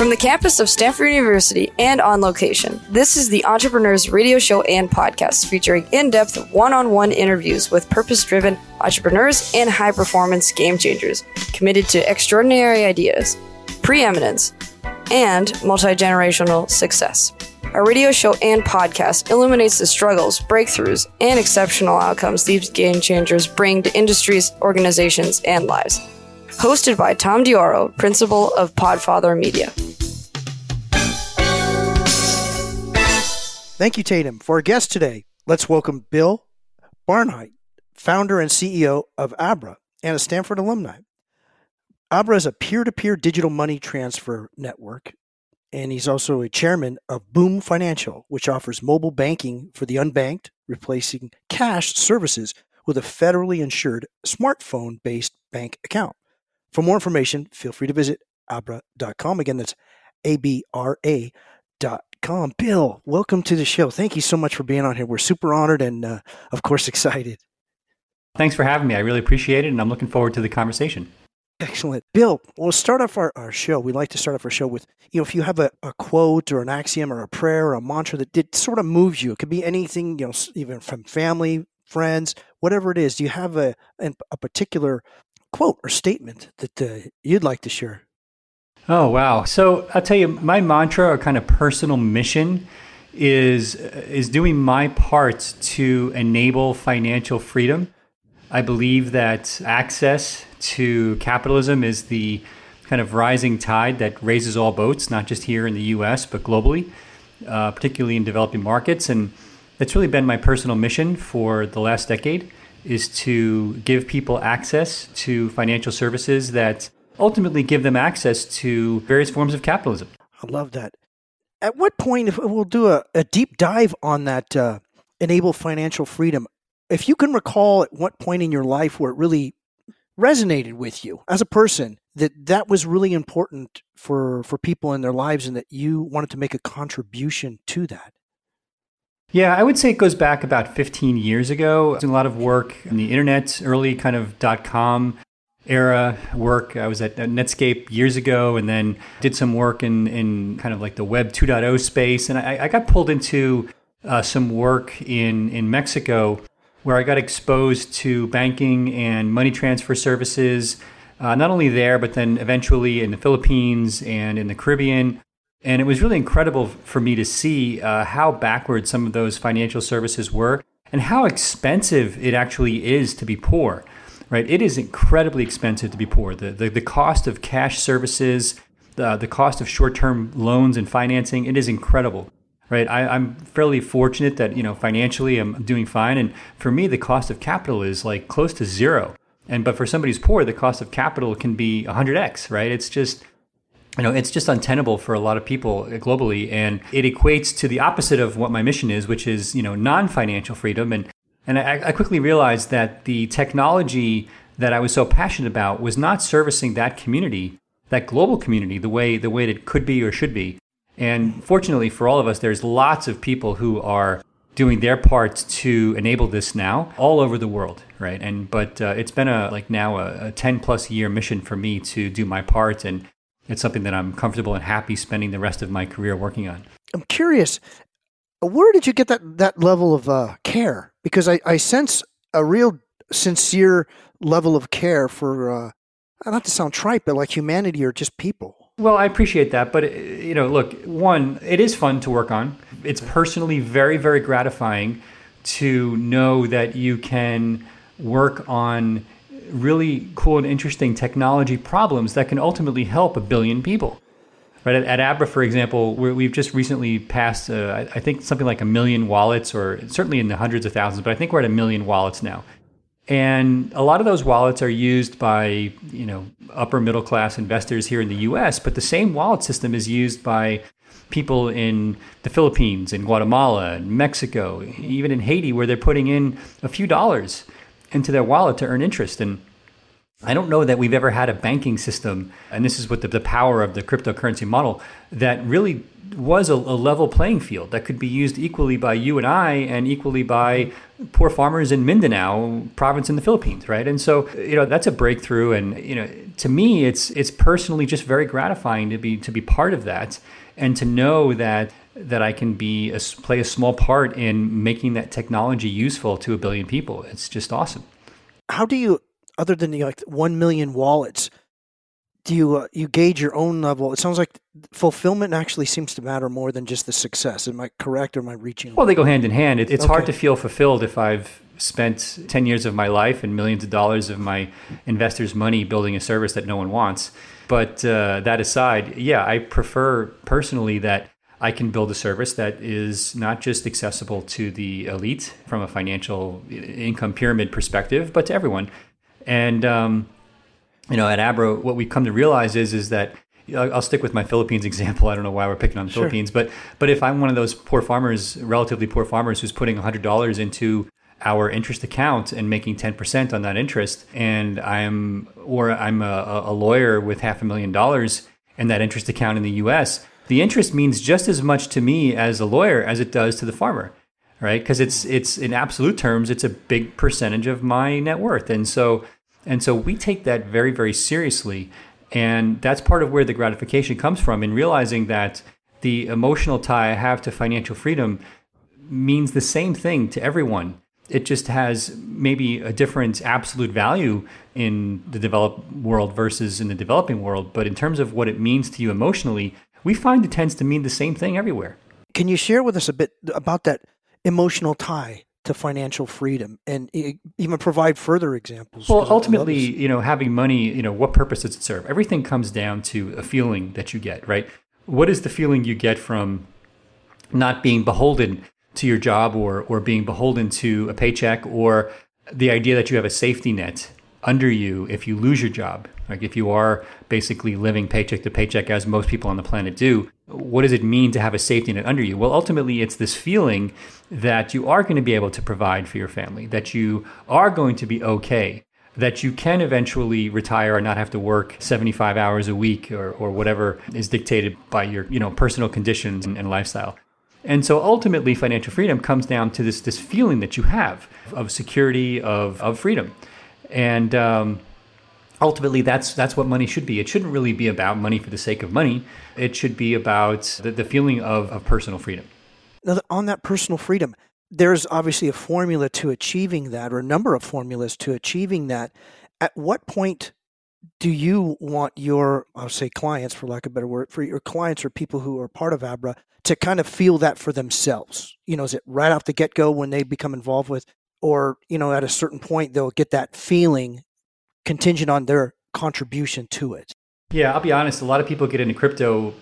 From the campus of Stanford University and on location, this is the Entrepreneurs Radio Show and Podcast featuring in depth one on one interviews with purpose driven entrepreneurs and high performance game changers committed to extraordinary ideas, preeminence, and multi generational success. Our radio show and podcast illuminates the struggles, breakthroughs, and exceptional outcomes these game changers bring to industries, organizations, and lives. Hosted by Tom Dioro, principal of Podfather Media. Thank you, Tatum. For our guest today, let's welcome Bill Barhydt, founder and CEO of Abra and a Stanford alumni. Abra is a peer to peer digital money transfer network, and he's also a chairman of Boom Financial, which offers mobile banking for the unbanked, replacing cash services with a federally insured smartphone based bank account. For more information, feel free to visit abra.com. Again, that's A B R A dot com. Bill, welcome to the show. Thank you so much for being on here. We're super honored and, uh, of course, excited. Thanks for having me. I really appreciate it, and I'm looking forward to the conversation. Excellent. Bill, we'll start off our, our show. We like to start off our show with, you know, if you have a, a quote or an axiom or a prayer or a mantra that did sort of moves you, it could be anything, you know, even from family, friends, whatever it is. Do you have a, a particular quote or statement that uh, you'd like to share? Oh, wow. So I'll tell you, my mantra or kind of personal mission is is doing my part to enable financial freedom. I believe that access to capitalism is the kind of rising tide that raises all boats, not just here in the U.S. but globally, uh, particularly in developing markets. And it's really been my personal mission for the last decade is to give people access to financial services that ultimately give them access to various forms of capitalism. I love that. At what point, if we'll do a, a deep dive on that uh, enable financial freedom, if you can recall at what point in your life where it really resonated with you as a person that that was really important for for people in their lives and that you wanted to make a contribution to that yeah, I would say it goes back about 15 years ago. I was doing a lot of work in the internet, early kind of dot com era work. I was at Netscape years ago and then did some work in, in kind of like the Web 2.0 space. And I, I got pulled into uh, some work in, in Mexico where I got exposed to banking and money transfer services, uh, not only there, but then eventually in the Philippines and in the Caribbean. And it was really incredible for me to see uh, how backward some of those financial services were and how expensive it actually is to be poor. Right? It is incredibly expensive to be poor. The, the, the cost of cash services, the, the cost of short term loans and financing, it is incredible. Right? I, am fairly fortunate that, you know, financially I'm doing fine. And for me, the cost of capital is like close to zero. And but for somebody who's poor, the cost of capital can be 100x, right? It's just you know, it's just untenable for a lot of people globally, and it equates to the opposite of what my mission is, which is you know non-financial freedom. And and I, I quickly realized that the technology that I was so passionate about was not servicing that community, that global community, the way the way it could be or should be. And fortunately for all of us, there's lots of people who are doing their parts to enable this now all over the world right and but uh, it's been a like now a, a 10 plus year mission for me to do my part and it's something that I'm comfortable and happy spending the rest of my career working on. I'm curious, where did you get that that level of uh, care? Because I, I sense a real sincere level of care for uh, not to sound trite, but like humanity or just people. Well, I appreciate that, but you know, look, one, it is fun to work on. It's personally very, very gratifying to know that you can work on really cool and interesting technology problems that can ultimately help a billion people. Right at, at Abra, for example, we have just recently passed, uh, I think, something like a million wallets, or certainly in the hundreds of thousands, but I think we're at a million wallets now. And a lot of those wallets are used by, you know, upper middle class investors here in the U.S. But the same wallet system is used by people in the Philippines, in Guatemala, in Mexico, even in Haiti, where they're putting in a few dollars into their wallet to earn interest. And I don't know that we've ever had a banking system, and this is what the, the power of the cryptocurrency model, that really was a, a, level playing field that could be used equally by you and I and equally by poor farmers in Mindanao province in the Philippines, right? And so, you know, that's a breakthrough. And, you know, to me, it's it's personally just very gratifying to be to be part of that and to know that that I can be a, play a small part in making that technology useful to a billion people. It's just awesome. How do you, other than the like one million wallets, do you uh, you gauge your own level? It sounds like fulfillment actually seems to matter more than just the success. Am I correct, or am I reaching? Well, they go hand in hand. It, it's okay. hard to feel fulfilled if I've spent ten years of my life and millions of dollars of my investors' money building a service that no one wants. But uh, that aside, yeah, I prefer personally that I can build a service that is not just accessible to the elite from a financial income pyramid perspective, but to everyone. And um, you know, at Abra, what we've come to realize is is that I'll stick with my Philippines example. I don't know why we're picking on the sure. Philippines, but but if I'm one of those poor farmers, relatively poor farmers, who's putting hundred dollars into our interest account and making 10% on that interest and i'm or i'm a, a lawyer with half a million dollars in that interest account in the us the interest means just as much to me as a lawyer as it does to the farmer right because it's it's in absolute terms it's a big percentage of my net worth and so and so we take that very, very seriously. And that's part of where the gratification comes from in realizing that the emotional tie I have to financial freedom means the same thing to everyone. It just has maybe a different absolute value in the developed world versus in the developing world. But in terms of what it means to you emotionally, we find it tends to mean the same thing everywhere. Can you share with us a bit about that emotional tie to financial freedom and even provide further examples well ultimately you know having money you know what purpose does it serve? Everything comes down to a feeling that you get right? What is the feeling you get from not being beholden to your job or or being beholden to a paycheck or the idea that you have a safety net under you if you lose your job like if you are basically living paycheck to paycheck as most people on the planet do what does it mean to have a safety net under you? Well, ultimately, it's this feeling that you are going to be able to provide for your family, that you are going to be okay, that you can eventually retire and not have to work 75 hours a week or, or whatever is dictated by your you know personal conditions and, and lifestyle. And so ultimately, financial freedom comes down to this this feeling that you have of security, of of freedom, and um, ultimately that's that's what money should be. It shouldn't really be about money for the sake of money. It should be about the, the feeling of, of personal freedom. Now on that personal freedom there's obviously a formula to achieving that or a number of formulas to achieving that. At what point do you want your i'll say clients for lack of a better word for your clients or people who are part of abra to kind of feel that for themselves? You know is it right off the get-go when they become involved with or you know at a certain point they'll get that feeling contingent on their contribution to it. Yeah, I'll be honest. A lot of people get into crypto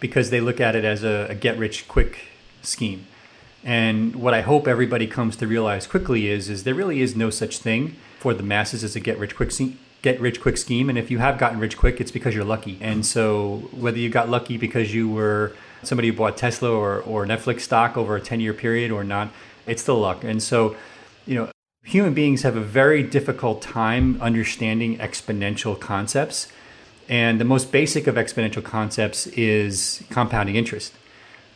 because they look at it as a, a get rich quick scheme. And what I hope everybody comes to realize quickly is, is there really is no such thing for the masses as a get rich quick scheme. Get rich quick scheme, and if you have gotten rich quick, it's because you're lucky. And so, whether you got lucky because you were somebody who bought Tesla or, or Netflix stock over a 10 year period or not, it's still luck. And so, you know, human beings have a very difficult time understanding exponential concepts. And the most basic of exponential concepts is compounding interest,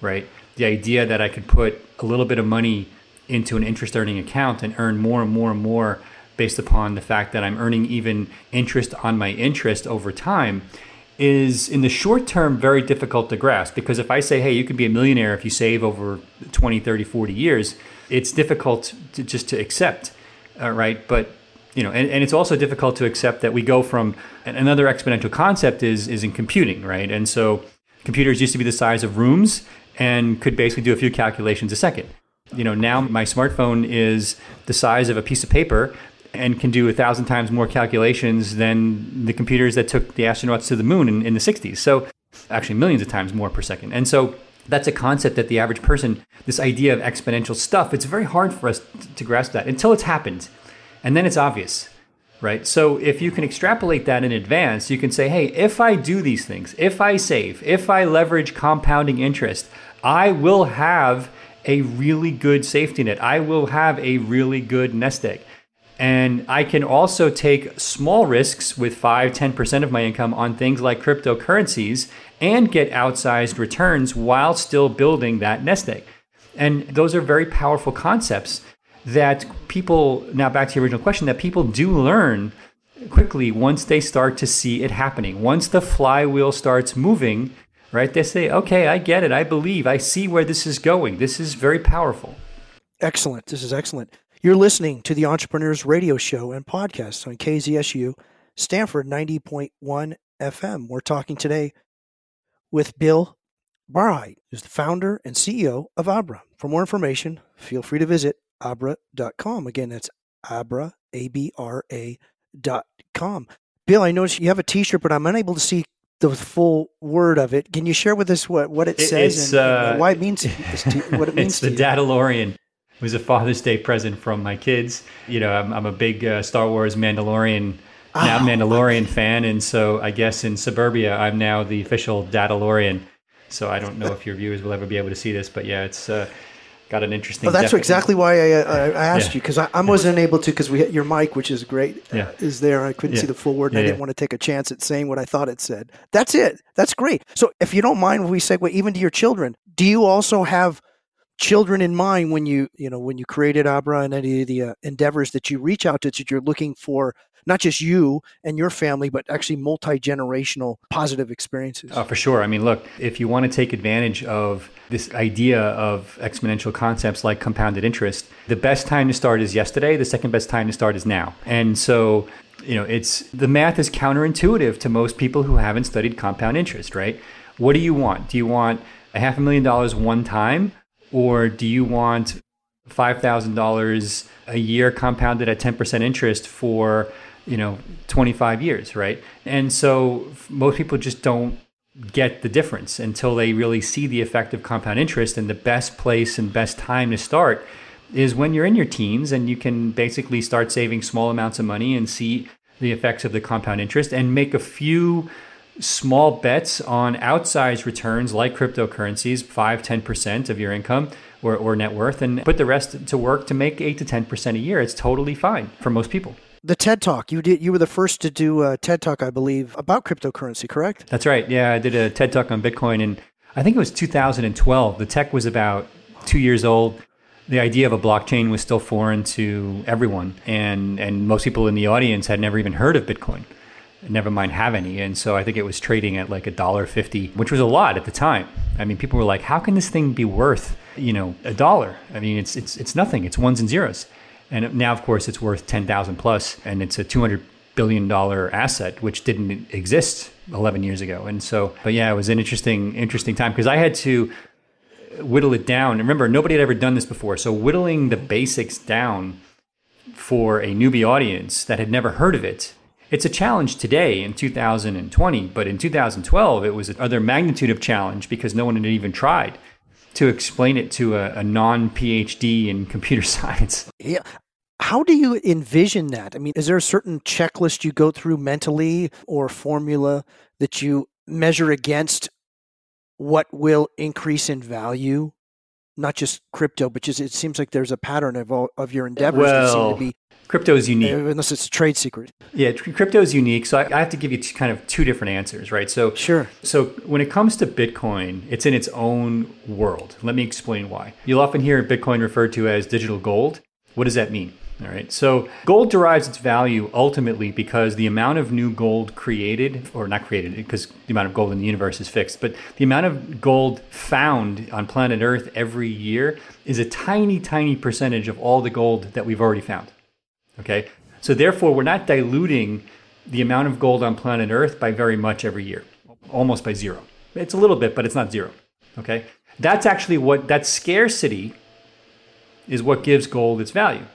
right? The idea that I could put a little bit of money into an interest earning account and earn more and more and more based upon the fact that I'm earning even interest on my interest over time is in the short term very difficult to grasp because if I say, hey, you could be a millionaire if you save over 20, 30, 40 years, it's difficult to just to accept uh, right? But you know, and, and it's also difficult to accept that we go from another exponential concept is is in computing, right? And so computers used to be the size of rooms and could basically do a few calculations a second. You know, now my smartphone is the size of a piece of paper and can do a thousand times more calculations than the computers that took the astronauts to the moon in, in the 60s. So actually millions of times more per second. And so that's a concept that the average person, this idea of exponential stuff, it's very hard for us to grasp that until it's happened. And then it's obvious, right? So if you can extrapolate that in advance, you can say, hey, if I do these things, if I save, if I leverage compounding interest, I will have a really good safety net. I will have a really good nest egg. And I can also take small risks with 5, 10% of my income on things like cryptocurrencies and get outsized returns while still building that nest egg. And those are very powerful concepts that people, now back to the original question, that people do learn quickly once they start to see it happening. Once the flywheel starts moving, right? They say, "Okay, I get it. I believe. I see where this is going. This is very powerful." Excellent. This is excellent. You're listening to the Entrepreneurs Radio Show and podcast on KZSU Stanford 90.1 FM. We're talking today with Bill Barhydt, who's the founder and CEO of Abra. For more information, feel free to visit abra.com. Again, that's abra, A-B-R-A dot com. Bill, I noticed you have a T-shirt, but I'm unable to see the full word of it. Can you share with us what, what it, It- says and, uh, and why it means what it means it's to the you? Dadalorian. It was a Father's Day present from my kids. You know, I'm, I'm a big uh, Star Wars Mandalorian now Oh, Mandalorian fan, and so I guess in suburbia I'm now the official Dadalorian. So I don't know if your viewers will ever be able to see this, but yeah, it's uh, got an interesting. Well, that's exactly why I, I, I asked Yeah. you because I, I wasn't able to because we had your mic, which is great, uh, is there. I couldn't Yeah. see the full word, and Yeah, I didn't yeah. want to take a chance at saying what I thought it said. That's it. That's great. So, if you don't mind, when we segue even to your children, do you also have children in mind when you you know when you created Abra and any of the uh, endeavors that you reach out to that you're looking for not just you and your family, but actually multi generational positive experiences? Oh, for sure. I mean, look, if you want to take advantage of this idea of exponential concepts like compounded interest, the best time to start is yesterday. The second best time to start is now. And so, you know, it's the math is counterintuitive to most people who haven't studied compound interest, right? What do you want? Do you want a half a million dollars one time, or do you want $5,000 a year compounded at 10% interest for, you know, 25 years, right? And so most people just don't get the difference until they really see the effect of compound interest. And the best place and best time to start is when you're in your teens and you can basically start saving small amounts of money and see the effects of the compound interest and make a few small bets on outsized returns like cryptocurrencies, 5, 10% of your income or, or net worth, and put the rest to work to make 8 to 10% a year. It's totally fine for most people. The TED Talk you did. You were the first to do a TED Talk, I believe, about cryptocurrency. Correct? That's right. Yeah, I did a TED Talk on Bitcoin, and I think it was 2012. The tech was about two years old. The idea of a blockchain was still foreign to everyone, and and most people in the audience had never even heard of Bitcoin, never mind have any. And so I think it was trading at like a dollar fifty, which was a lot at the time. I mean, people were like, "How can this thing be worth you know a dollar?" I mean, it's it's it's nothing. It's ones and zeros. And now, of course, it's worth ten thousand plus, and it's a two hundred billion dollar asset, which didn't exist eleven years ago. And so, but yeah, it was an interesting, interesting time because I had to whittle it down. And remember, nobody had ever done this before, so whittling the basics down for a newbie audience that had never heard of it. It's a challenge today in 2020, but in 2012, it was another magnitude of challenge because no one had even tried to explain it to a, a non PhD in computer science. Yeah. How do you envision that? I mean, is there a certain checklist you go through mentally or formula that you measure against what will increase in value? Not just crypto, but just it seems like there's a pattern of all of your endeavors that seem Well, to be, Crypto is unique. Uh, unless it's a trade secret. Yeah, crypto is unique. So I, I have to give you kind of two different answers, right? So Sure. So when it comes to Bitcoin, it's in its own world. Let me explain why. You'll often hear Bitcoin referred to as digital gold. What does that mean? All right. So gold derives its value ultimately because the amount of new gold created, or not created, because the amount of gold in the universe is fixed, but the amount of gold found on planet Earth every year is a tiny, tiny percentage of all the gold that we've already found. Okay. So therefore, we're not diluting the amount of gold on planet Earth by very much every year, almost by zero. It's a little bit, but it's not zero. Okay. That's actually what that scarcity is what gives gold its value,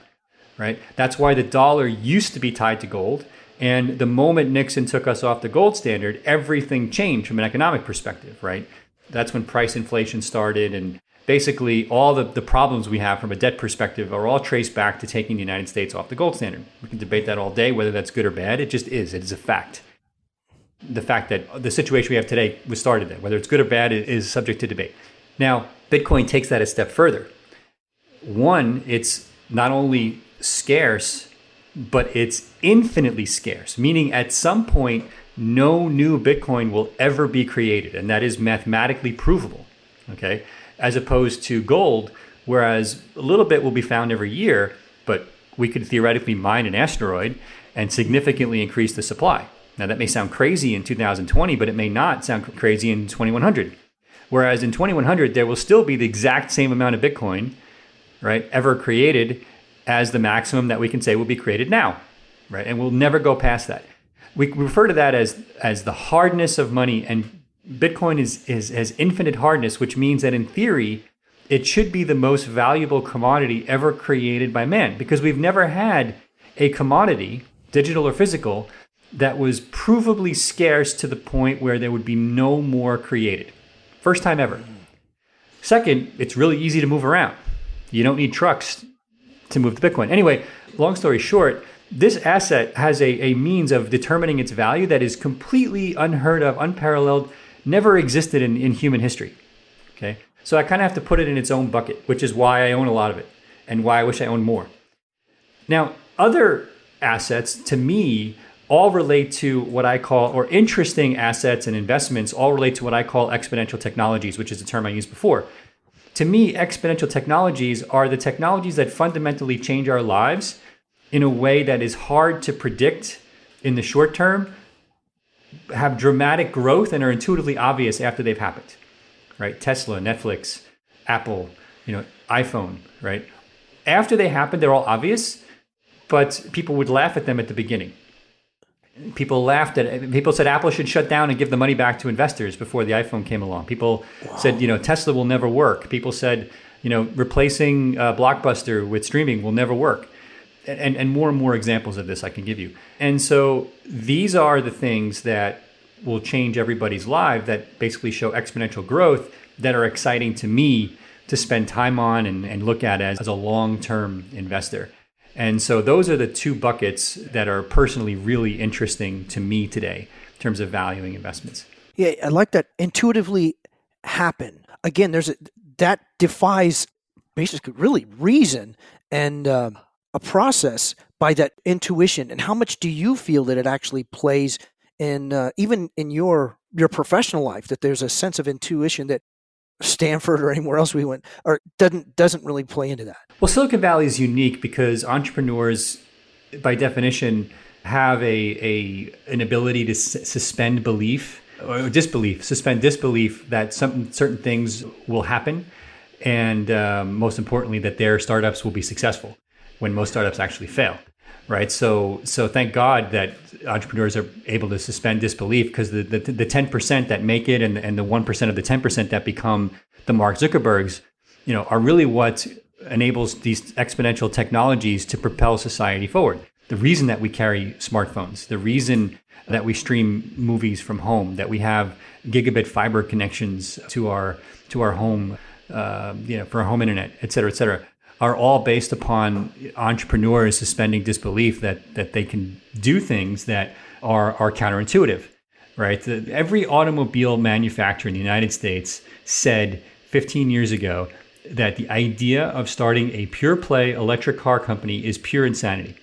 right? That's why the dollar used to be tied to gold. And the moment Nixon took us off the gold standard, everything changed from an economic perspective, right? That's when price inflation started. And basically, all the, the problems we have from a debt perspective are all traced back to taking the United States off the gold standard. We can debate that all day, whether that's good or bad. It just is, it is a fact. The fact that the situation we have today was started there, whether it's good or bad, is subject to debate. Now, Bitcoin takes that a step further one, it's not only scarce, but it's infinitely scarce, meaning at some point, no new Bitcoin will ever be created. And that is mathematically provable. Okay. As opposed to gold, whereas a little bit will be found every year, but we could theoretically mine an asteroid and significantly increase the supply. Now, that may sound crazy in 2020, but it may not sound crazy in 2100. Whereas in 2100, there will still be the exact same amount of Bitcoin, right, ever created as the maximum that we can say will be created now, right? And we'll never go past that. We refer to that as as the hardness of money, and Bitcoin is is has infinite hardness, which means that in theory, it should be the most valuable commodity ever created by man because we've never had a commodity, digital or physical, that was provably scarce to the point where there would be no more created. First time ever. Second, it's really easy to move around. You don't need trucks to move the Bitcoin. Anyway, long story short, this asset has a, a means of determining its value that is completely unheard of, unparalleled, never existed in, in human history. Okay. So I kind of have to put it in its own bucket, which is why I own a lot of it and why I wish I owned more. Now, other assets to me all relate to what I call, or interesting assets and investments all relate to what I call exponential technologies, which is a term I used before. To me, exponential technologies are the technologies that fundamentally change our lives in a way that is hard to predict in the short term, have dramatic growth, and are intuitively obvious after they've happened right? Tesla, Netflix, Apple, you know, iPhone, right? After they happened, they're all obvious, but people would laugh at them at the beginning. People laughed at it. people said Apple should shut down and give the money back to investors before the iPhone came along. People wow. said, you know, Tesla will never work. People said, you know, replacing uh, Blockbuster with streaming will never work. And, and more and more examples of this I can give you. And so these are the things that will change everybody's life that basically show exponential growth that are exciting to me to spend time on and, and look at as, as a long term investor. And so those are the two buckets that are personally really interesting to me today in terms of valuing investments. Yeah, I like that intuitively happen. Again, there's a, that defies basically really reason and uh, a process by that intuition. And how much do you feel that it actually plays in uh, even in your your professional life that there's a sense of intuition that Stanford or anywhere else we went or doesn't doesn't really play into that. Well, Silicon Valley is unique because entrepreneurs, by definition, have a, a an ability to s- suspend belief or disbelief, suspend disbelief that some certain things will happen, and um, most importantly, that their startups will be successful when most startups actually fail right? So so thank God that entrepreneurs are able to suspend disbelief because the the ten percent that make it and and the one percent of the ten percent that become the Mark Zuckerbergs, you know, are really what enables these exponential technologies to propel society forward. The reason that we carry smartphones, the reason that we stream movies from home, that we have gigabit fiber connections to our to our home, uh, you know, for our home internet, et cetera, et cetera are all based upon entrepreneurs suspending disbelief that that they can do things that are are counterintuitive, right? The, every automobile manufacturer in the United States said 15 years ago that the idea of starting a pure play electric car company is pure insanity.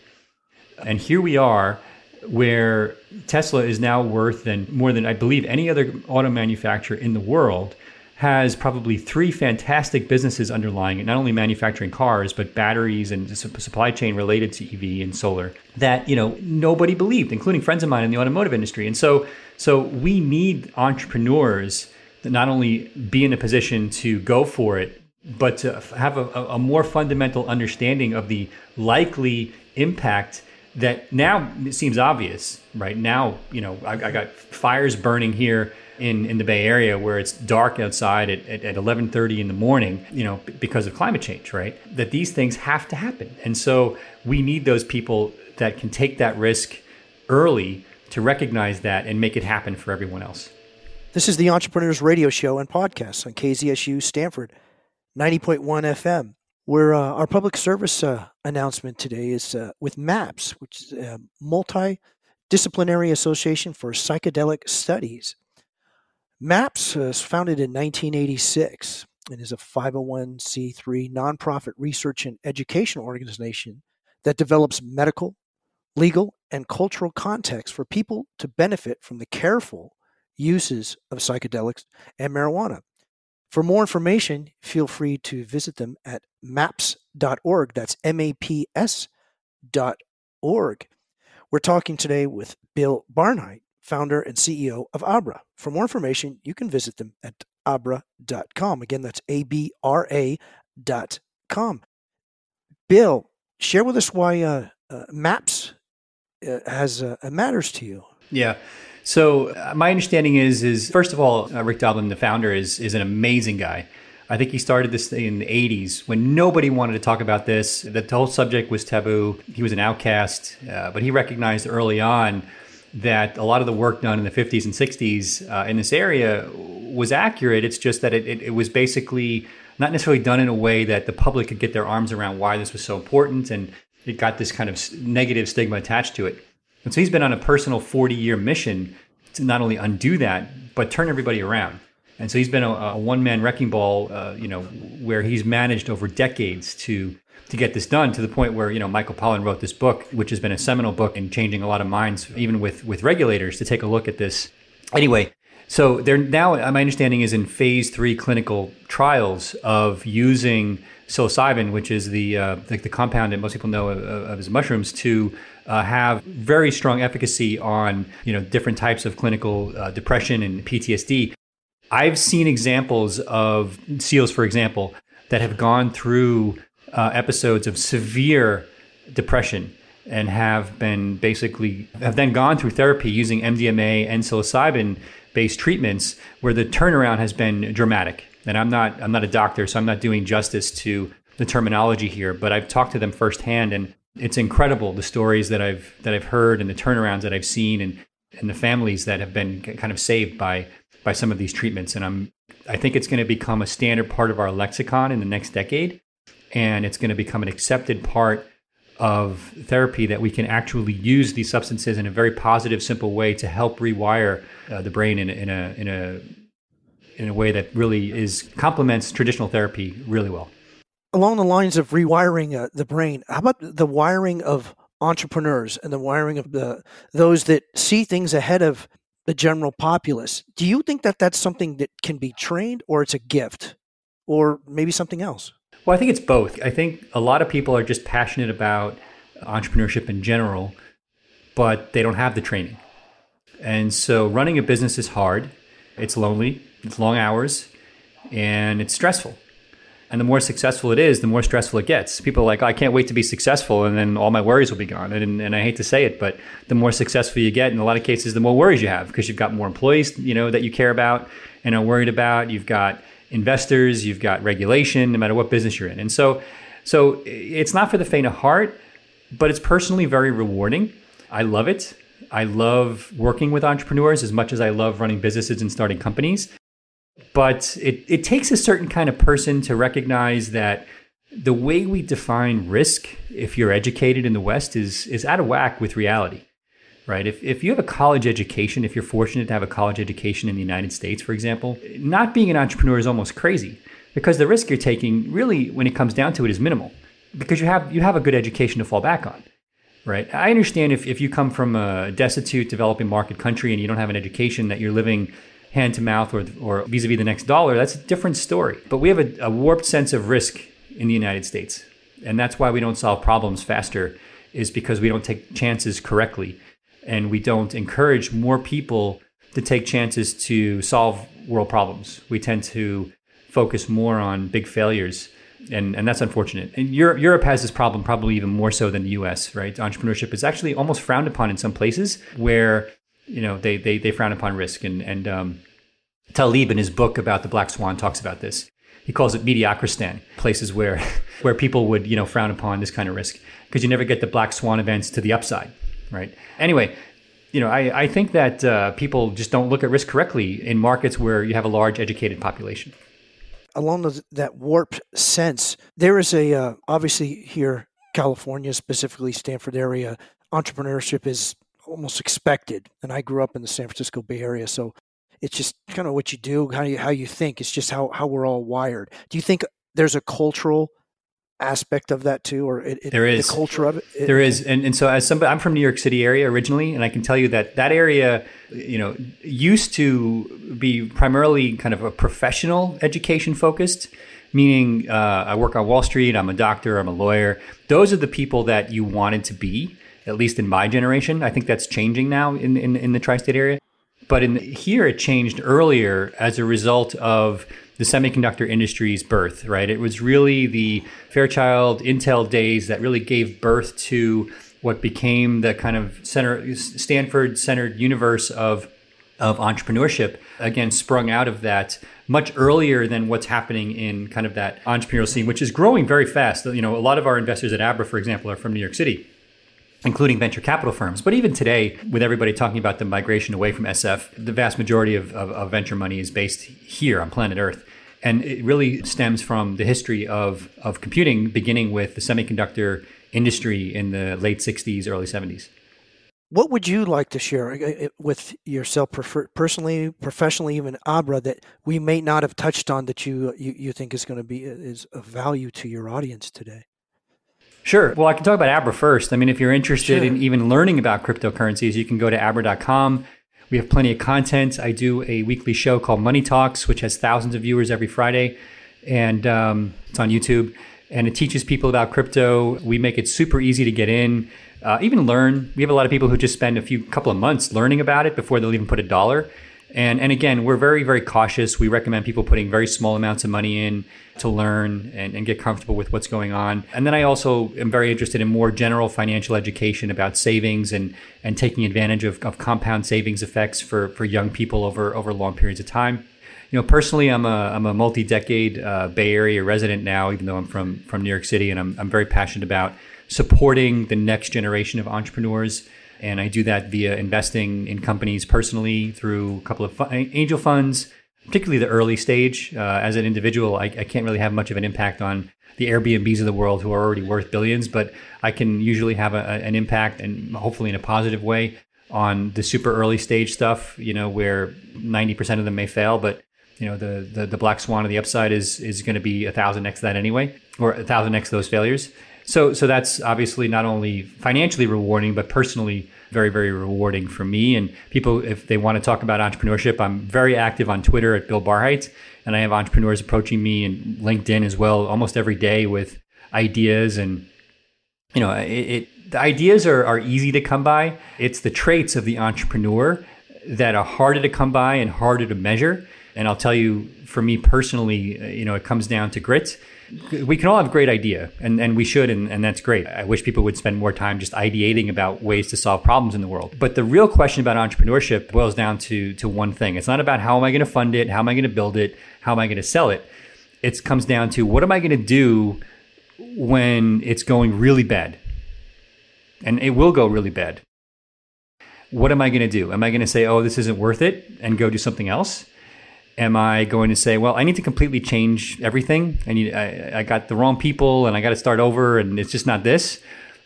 And here we are where Tesla is now worth than more than I believe any other auto manufacturer in the world has probably three fantastic businesses underlying it, not only manufacturing cars, but batteries and supply chain related to EV and solar that, you know, nobody believed, including friends of mine in the automotive industry. And so, so we need entrepreneurs that not only be in a position to go for it, but to have a, a more fundamental understanding of the likely impact that now seems obvious, right? Now, you know, I, I got fires burning here in, in the Bay Area where it's dark outside at, at, at 11:30 in the morning, you know, because of climate change, right? That these things have to happen. And so we need those people that can take that risk early to recognize that and make it happen for everyone else. This is the Entrepreneurs Radio Show and podcast on KZSU Stanford 90.1 FM. Where uh, our public service uh, announcement today is uh, with MAPS, which is a multidisciplinary association for psychedelic studies. MAPS uh, was founded in 1986 and is a 501c3 nonprofit research and education organization that develops medical, legal, and cultural context for people to benefit from the careful uses of psychedelics and marijuana. For more information, feel free to visit them at maps.org. That's M A P S abra.org. We're talking today with Bill Barhydt, founder and CEO of Abra. For more information, you can visit them at abra.com. Again, that's A B R A dot com. Bill, share with us why uh, uh, maps uh, has uh, matters to you. Yeah. So uh, my understanding is is first of all, uh, Rick Doblin, the founder, is is an amazing guy. I think he started this in the 80s when nobody wanted to talk about this. The whole subject was taboo. He was an outcast, but he recognized early on that a lot of the work done in the 50s and 60s uh, in this area was accurate. It's just that it, it, it, was basically not necessarily done in a way that the public could get their arms around why this was so important. And it got this kind of negative stigma attached to it. And so he's been on a personal 40 year mission to not only undo that, but turn everybody around. And so he's been a, a one man wrecking ball, uh, you know, where he's managed over decades to to get this done to the point where you know Michael Pollan wrote this book, which has been a seminal book in changing a lot of minds, even with with regulators, to take a look at this. Anyway, so they're now, my understanding is in phase three clinical trials of using psilocybin, which is the uh, the, the, compound that most people know of, of as mushrooms, to uh, have very strong efficacy on you know different types of clinical uh, depression and PTSD. I've seen examples of SEALs, for example, that have gone through uh, episodes of severe depression and have been basically have then gone through therapy using MDMA and psilocybin based treatments where the turnaround has been dramatic. And I'm not I'm not a doctor, so I'm not doing justice to the terminology here, but I've talked to them firsthand and it's incredible the stories that I've that I've heard and the turnarounds that I've seen and and the families that have been kind of saved by by some of these treatments and I'm I think it's going to become a standard part of our lexicon in the next decade and it's going to become an accepted part of therapy that we can actually use these substances in a very positive, simple way to help rewire uh, the brain in, in a in a in a way that really is complements traditional therapy really well. Along the lines of rewiring uh, the brain, how about the wiring of entrepreneurs and the wiring of the those that see things ahead of the general populace? Do you think that that's something that can be trained, or it's a gift, or maybe something else? Well, I think it's both. I think a lot of people are just passionate about entrepreneurship in general, but they don't have the training. And so running a business is hard. It's lonely, it's long hours, and it's stressful. And the more successful it is, the more stressful it gets. People are like, oh, I can't wait to be successful, and then all my worries will be gone. And, and I hate to say it, but the more successful you get, in a lot of cases, the more worries you have because you've got more employees, you know, that you care about and are worried about. You've got investors, you've got regulation, no matter what business you're in. And so, so it's not for the faint of heart, but it's personally very rewarding. I love it. I love working with entrepreneurs as much as I love running businesses and starting companies. But it, it takes a certain kind of person to recognize that the way we define risk, if you're educated in the West, is, is out of whack with reality right? If, if you have a college education, if you're fortunate to have a college education in the United States, for example, not being an entrepreneur is almost crazy because the risk you're taking really, when it comes down to it, is minimal because you have, you have a good education to fall back on. Right. I understand if, if you come from a destitute developing market country and you don't have an education that you're living hand to mouth or, or vis-a-vis the next dollar, that's a different story. But we have a, a warped sense of risk in the United States. And that's why we don't solve problems faster is because we don't take chances correctly and we don't encourage more people to take chances to solve world problems. We tend to focus more on big failures. And, and that's unfortunate. And Europe, Europe has this problem probably even more so than the US, right? Entrepreneurship is actually almost frowned upon in some places where, you know, they, they, they frown upon risk. And, and um, Taleb in his book about the black swan talks about this. He calls it mediocristan, places where, where people would, you know, frown upon this kind of risk because you never get the black swan events to the upside right? Anyway, you know, I, I think that uh, people just don't look at risk correctly in markets where you have a large educated population. Along those, that warped sense, there is a uh, obviously here, California, specifically Stanford area, entrepreneurship is almost expected. And I grew up in the San Francisco Bay Area, so it's just kind of what you do, how you how you think. It's just how how we're all wired. Do you think there's a cultural aspect of that too, or it, there is the culture of it. it there is, and and so as somebody, I'm from New York City area originally, and I can tell you that that area, you know, used to be primarily kind of a professional education focused. meaning uh, I work on Wall Street, I'm a doctor, I'm a lawyer. Those are the people that you wanted to be, at least in my generation. I think that's changing now in, in, in the tri state area. But in here, it changed earlier as a result of the semiconductor industry's birth, right? It was really the Fairchild Intel days that really gave birth to what became the kind of center Stanford centered universe of of entrepreneurship again sprung out of that much earlier than what's happening in kind of that entrepreneurial scene which is growing very fast you know a lot of our investors at abra for example are from new york city including venture capital firms. But even today, with everybody talking about the migration away from SF, the vast majority of, of, of, venture money is based here on planet Earth. And it really stems from the history of, of computing, beginning with the semiconductor industry in the late 60s, early 70s. What would you like to share uh, uh, with yourself personally, professionally, even Abra that we may not have touched on that you you, you think is going to be is of value to your audience today? Sure. Well, I can talk about Abra first. I mean, if you're interested sure. in even learning about cryptocurrencies, you can go to abra.com. We have plenty of content. I do a weekly show called Money Talks, which has thousands of viewers every Friday, and um, it's on YouTube and it teaches people about crypto. We make it super easy to get in, uh, even learn. We have a lot of people who just spend a few couple of months learning about it before they'll even put a dollar. And and again, we're very very cautious. We recommend people putting very small amounts of money in to learn and, and get comfortable with what's going on. And then I also am very interested in more general financial education about savings and and taking advantage of, of compound savings effects for for young people over over long periods of time you know, personally, I'm a I'm a multi-decade uh, Bay Area resident now, even though I'm from from New York City, and I'm I'm very passionate about supporting the next generation of entrepreneurs. And I do that via investing in companies personally through a couple of angel funds, particularly the early stage. Uh, as an individual, I, I can't really have much of an impact on the Airbnbs of the world who are already worth billions, but I can usually have a, an impact and hopefully in a positive way on the super early stage stuff, you know, where 90% of them may fail, but you know the, the the black swan of the upside is is going to be a thousand x that anyway, or a thousand x those failures. So so that's obviously not only financially rewarding, but personally very very rewarding for me and people. If they want to talk about entrepreneurship, I'm very active on Twitter at Bill Barhydt, and I have entrepreneurs approaching me and LinkedIn as well almost every day with ideas and you know it, it the ideas are, are easy to come by. It's the traits of the entrepreneur that are harder to come by and harder to measure. And I'll tell you, for me personally, uh, you know, it comes down to grit. We can all have great idea, and, and we should, and, and that's great. I wish people would spend more time just ideating about ways to solve problems in the world. But the real question about entrepreneurship boils down to, to one thing. It's not about how am I going to fund it, how am I going to build it, how am I going to sell it. It comes down to what am I going to do when it's going really bad? And it will go really bad. What am I going to do? Am I going to say, oh, this isn't worth it and go do something else? Am I going to say, well, I need to completely change everything? I need, I, I got the wrong people and I got to start over and it's just not this?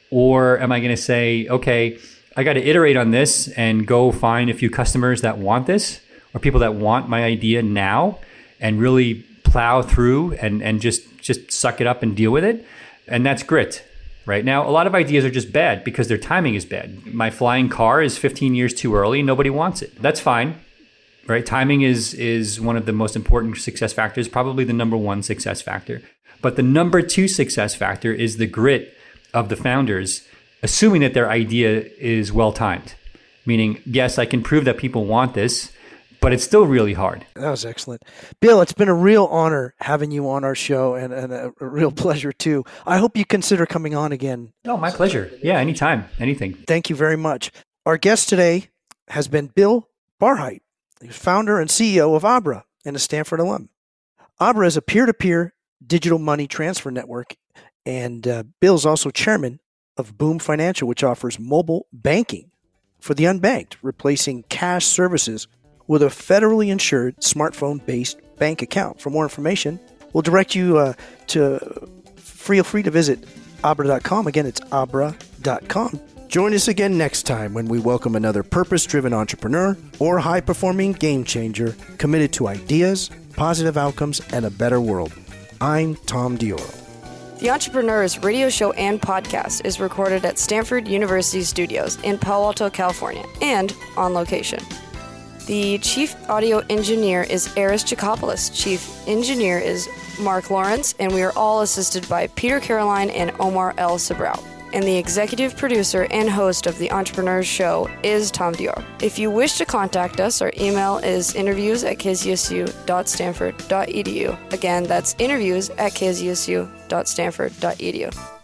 Or am I going to say, okay, I got to iterate on this and go find a few customers that want this or people that want my idea now and really plow through and, and just, just suck it up and deal with it? And that's grit. Right now, a lot of ideas are just bad because their timing is bad. My flying car is 15 years too early. Nobody wants it. That's fine right? Timing is is one of the most important success factors, probably the number one success factor. But the number two success factor is the grit of the founders, assuming that their idea is well timed. Meaning, yes, I can prove that people want this, but it's still really hard. That was excellent. Bill, it's been a real honor having you on our show and, and a, a real pleasure too. I hope you consider coming on again. Oh, my pleasure. Yeah, anytime, anything. Thank you very much. Our guest today has been Bill Barhydt. He's founder and CEO of Abra and a Stanford alum. Abra is a peer to peer digital money transfer network, and uh, Bill's also chairman of Boom Financial, which offers mobile banking for the unbanked, replacing cash services with a federally insured smartphone based bank account. For more information, we'll direct you uh, to feel free to visit abra.com. Again, it's abra.com. Join us again next time when we welcome another purpose driven entrepreneur or high performing game changer committed to ideas, positive outcomes, and a better world. I'm Tom Dioro. The Entrepreneurs radio show and podcast is recorded at Stanford University Studios in Palo Alto, California, and on location. The chief audio engineer is Eris Chikopoulos. Chief engineer is Mark Lawrence, and we are all assisted by Peter Caroline and Omar L. Sabrao. And the executive producer and host of the Entrepreneurs Show is Tom Dioro. If you wish to contact us, our email is interviews at kzsu.stanford.edu. Again, that's interviews at kzsu.stanford.edu.